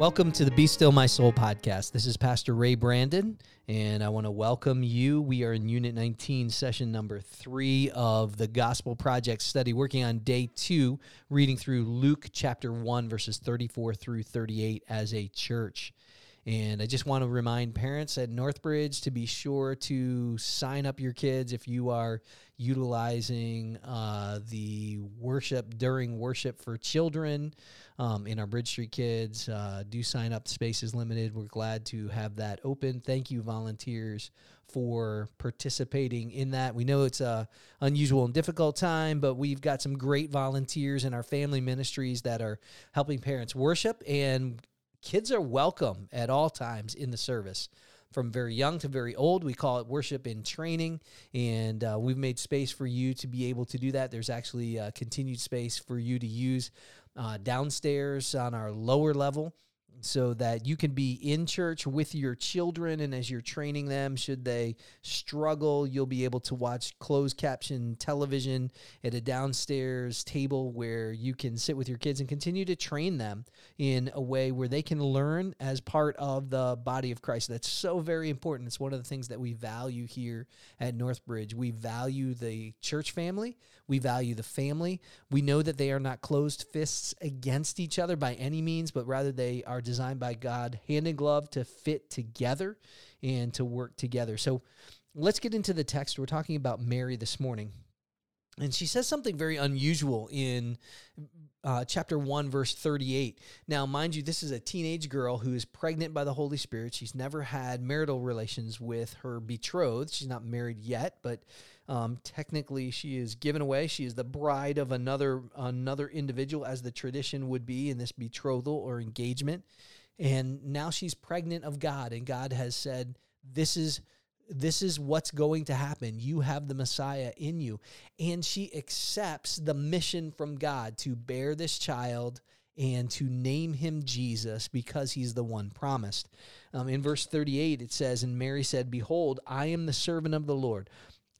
Welcome to the Be Still My Soul podcast. This is Pastor Ray Brandon, and I want to welcome you. We are in Unit 19, session number three of the Gospel Project study, working on day two, reading through Luke chapter 1, verses 34 through 38 as a church. And I just want to remind parents at Northbridge to be sure to sign up your kids if you are utilizing uh, the worship during worship for children um, in our Bridge Street kids. Uh, do sign up. Space is limited. We're glad to have that open. Thank you, volunteers, for participating in that. We know it's a unusual and difficult time, but we've got some great volunteers in our family ministries that are helping parents worship and kids are welcome at all times in the service from very young to very old. We call it worship in training, and uh, we've made space for you to be able to do that. There's actually uh, continued space for you to use uh, downstairs on our lower level so that you can be in church with your children and as you're training them should they struggle you'll be able to watch closed caption television at a downstairs table where you can sit with your kids and continue to train them in a way where they can learn as part of the body of Christ. That's so very important. It's one of the things that we value here at Northbridge. We value the church family. We value the family. We know that they are not closed fists against each other by any means but rather they are designed by God, hand in glove to fit together and to work together. So let's get into the text. We're talking about Mary this morning. And she says something very unusual in uh, chapter 1, verse 38. Now, mind you, this is a teenage girl who is pregnant by the Holy Spirit. She's never had marital relations with her betrothed. She's not married yet, but um, technically, she is given away. She is the bride of another another individual, as the tradition would be in this betrothal or engagement. And now she's pregnant of God, and God has said, "This is." This is what's going to happen. You have the Messiah in you. And she accepts the mission from God to bear this child and to name him Jesus because he's the one promised. Um, in verse 38, it says, And Mary said, Behold, I am the servant of the Lord.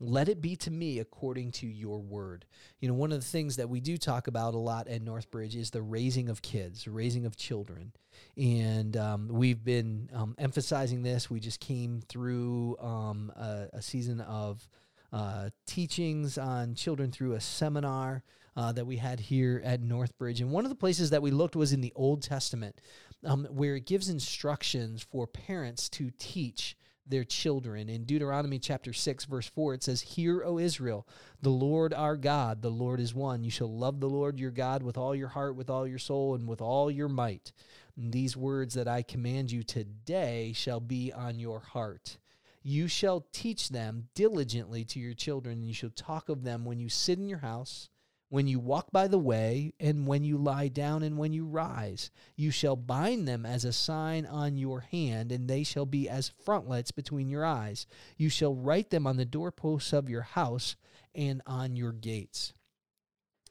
Let it be to me according to your word. You know, one of the things that we do talk about a lot at Northbridge is the raising of kids, raising of children. And um, we've been um, emphasizing this. We just came through um, a, a, season of uh, teachings on children through a seminar uh, that we had here at Northbridge. And one of the places that we looked was in the Old Testament, um, where it gives instructions for parents to teach their children. In Deuteronomy chapter 6, verse 4, it says, Hear, O Israel, the Lord our God, the Lord is one. You shall love the Lord your God with all your heart, with all your soul, and with all your might. And these words that I command you today shall be on your heart. You shall teach them diligently to your children, and you shall talk of them when you sit in your house when you walk by the way, and when you lie down, and when you rise. You shall bind them as a sign on your hand, and they shall be as frontlets between your eyes. You shall write them on the doorposts of your house and on your gates.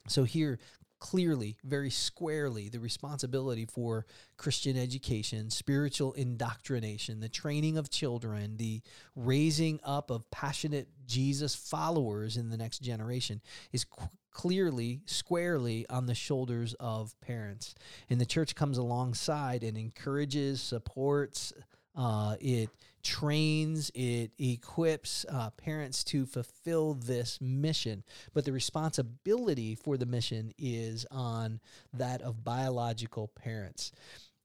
So here, clearly, very squarely, the responsibility for Christian education, spiritual indoctrination, the training of children, the raising up of passionate Jesus followers in the next generation is qu- clearly, squarely on the shoulders of parents. And the church comes alongside and encourages, supports, uh, it trains, it equips uh, parents to fulfill this mission. But the responsibility for the mission is on that of biological parents.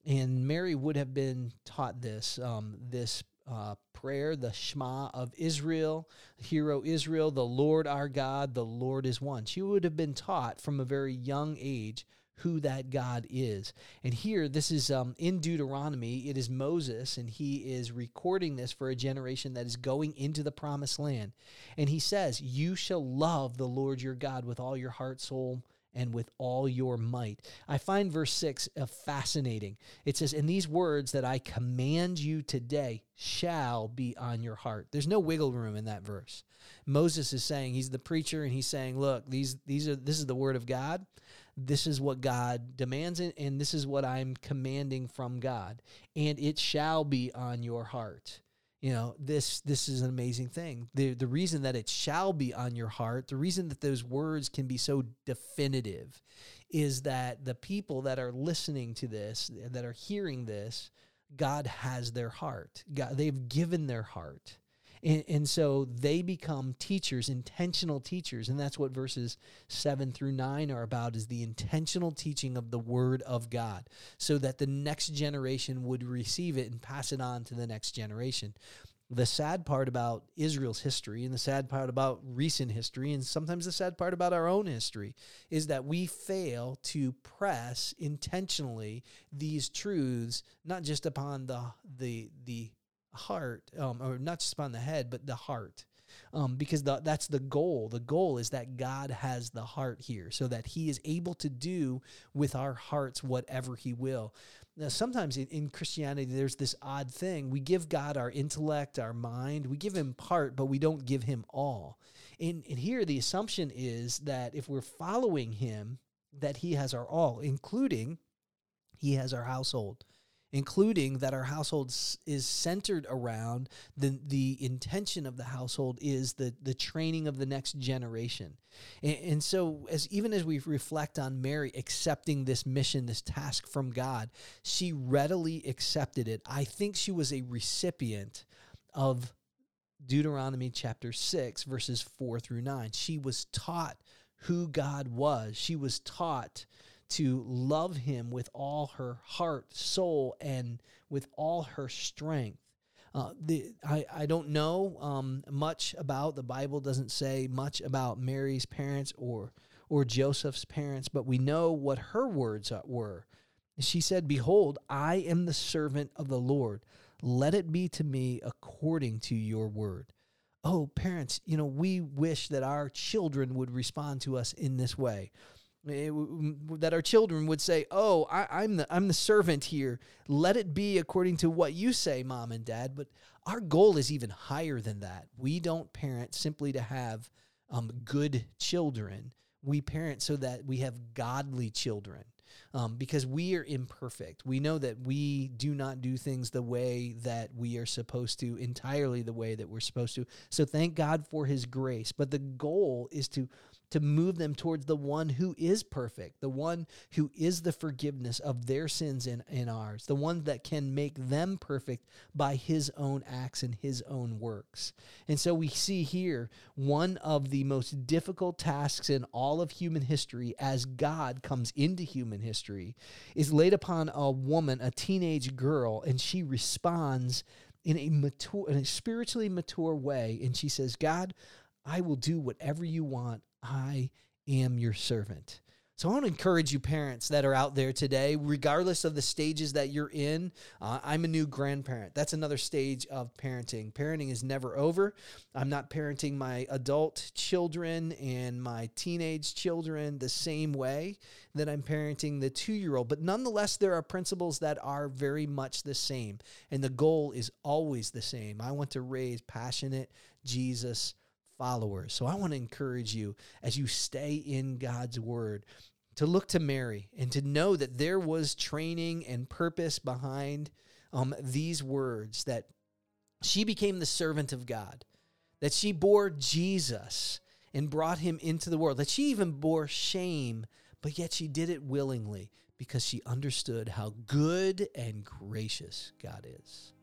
And Mary would have been taught this, um, this uh, prayer, the Shema of Israel, Hero Israel, the Lord our God, the Lord is one. She would have been taught from a very young age who that God is. And here, this is um, in Deuteronomy, it is Moses, and he is recording this for a generation that is going into the promised land. And he says, You shall love the Lord your God with all your heart, soul, and with all your might. I find verse 6 uh, fascinating. It says, And these words that I command you today shall be on your heart. There's no wiggle room in that verse. Moses is saying, he's the preacher, and he's saying, Look, these, these are this is the word of God. This is what God demands, and this is what I'm commanding from God. And it shall be on your heart. you know this this is an amazing thing the the reason that it shall be on your heart the reason that those words can be so definitive is that the people that are listening to this that are hearing this god has their heart god they've given their heart and, and so they become teachers, intentional teachers. And that's what verses seven through nine are about is the intentional teaching of the word of God so that the next generation would receive it and pass it on to the next generation the sad part about Israel's history and the sad part about recent history and sometimes the sad part about our own history is that we fail to press intentionally these truths not just upon the the the heart, um, or not just upon the head, but the heart. Um, because the, that's the goal. The goal is that God has the heart here so that He is able to do with our hearts whatever He will. Now, sometimes in, in Christianity, there's this odd thing. We give God our intellect, our mind, we give Him part, but we don't give Him all. And, and here, the assumption is that if we're following Him, that He has our all, including He has our household including that our household is centered around the the intention of the household is the the training of the next generation. And, and, so as even as we reflect on mary accepting this mission this task from god she readily accepted it. I think she was a recipient of deuteronomy chapter 6 verses 4 through 9 she was taught who god was. She was taught to love him with all her heart, soul, and with all her strength. Uh, the, I, I don't know um, much about the Bible doesn't say much about Mary's parents or or Joseph's parents, but we know what her words were. She said, "Behold, I am the servant of the Lord. Let it be to me according to your word." Oh, parents, you know, we wish that our children would respond to us in this way. Eh, that our children would say, "Oh, I, am the I'm the servant here. Let it be according to what you say, mom and dad." But our goal is even higher than that. We don't parent simply to have um, good children. We parent so that we have godly children. Um, because we are imperfect. We know that we do not do things the way that we are supposed to, entirely the way that we're supposed to. So thank God for His grace. But the goal is to to move them towards the one who is perfect, the one who is the forgiveness of their sins and, and ours, the one that can make them perfect by his own acts and his own works. And so we see here one of the most difficult tasks in all of human history as God comes into human history is laid upon a woman, a teenage girl, and she responds in a mature in a spiritually mature way and she says god i will do whatever you want I am your servant. So I want to encourage you, parents that are out there today, regardless of the stages that you're in. Uh, I'm a new grandparent. That's another stage of parenting. Parenting is never over. I'm not parenting my adult children and my teenage children the same way that I'm parenting the two year old. But nonetheless, there are principles that are very much the same. And the goal is always the same. I want to raise passionate Jesus followers. So I want to encourage you as you stay in God's word to look to Mary and to know that there was training and purpose behind um, these words, that she became the servant of God, that she bore Jesus and brought him into the world, that she even bore shame, but yet she did it willingly because she understood how good and gracious God is.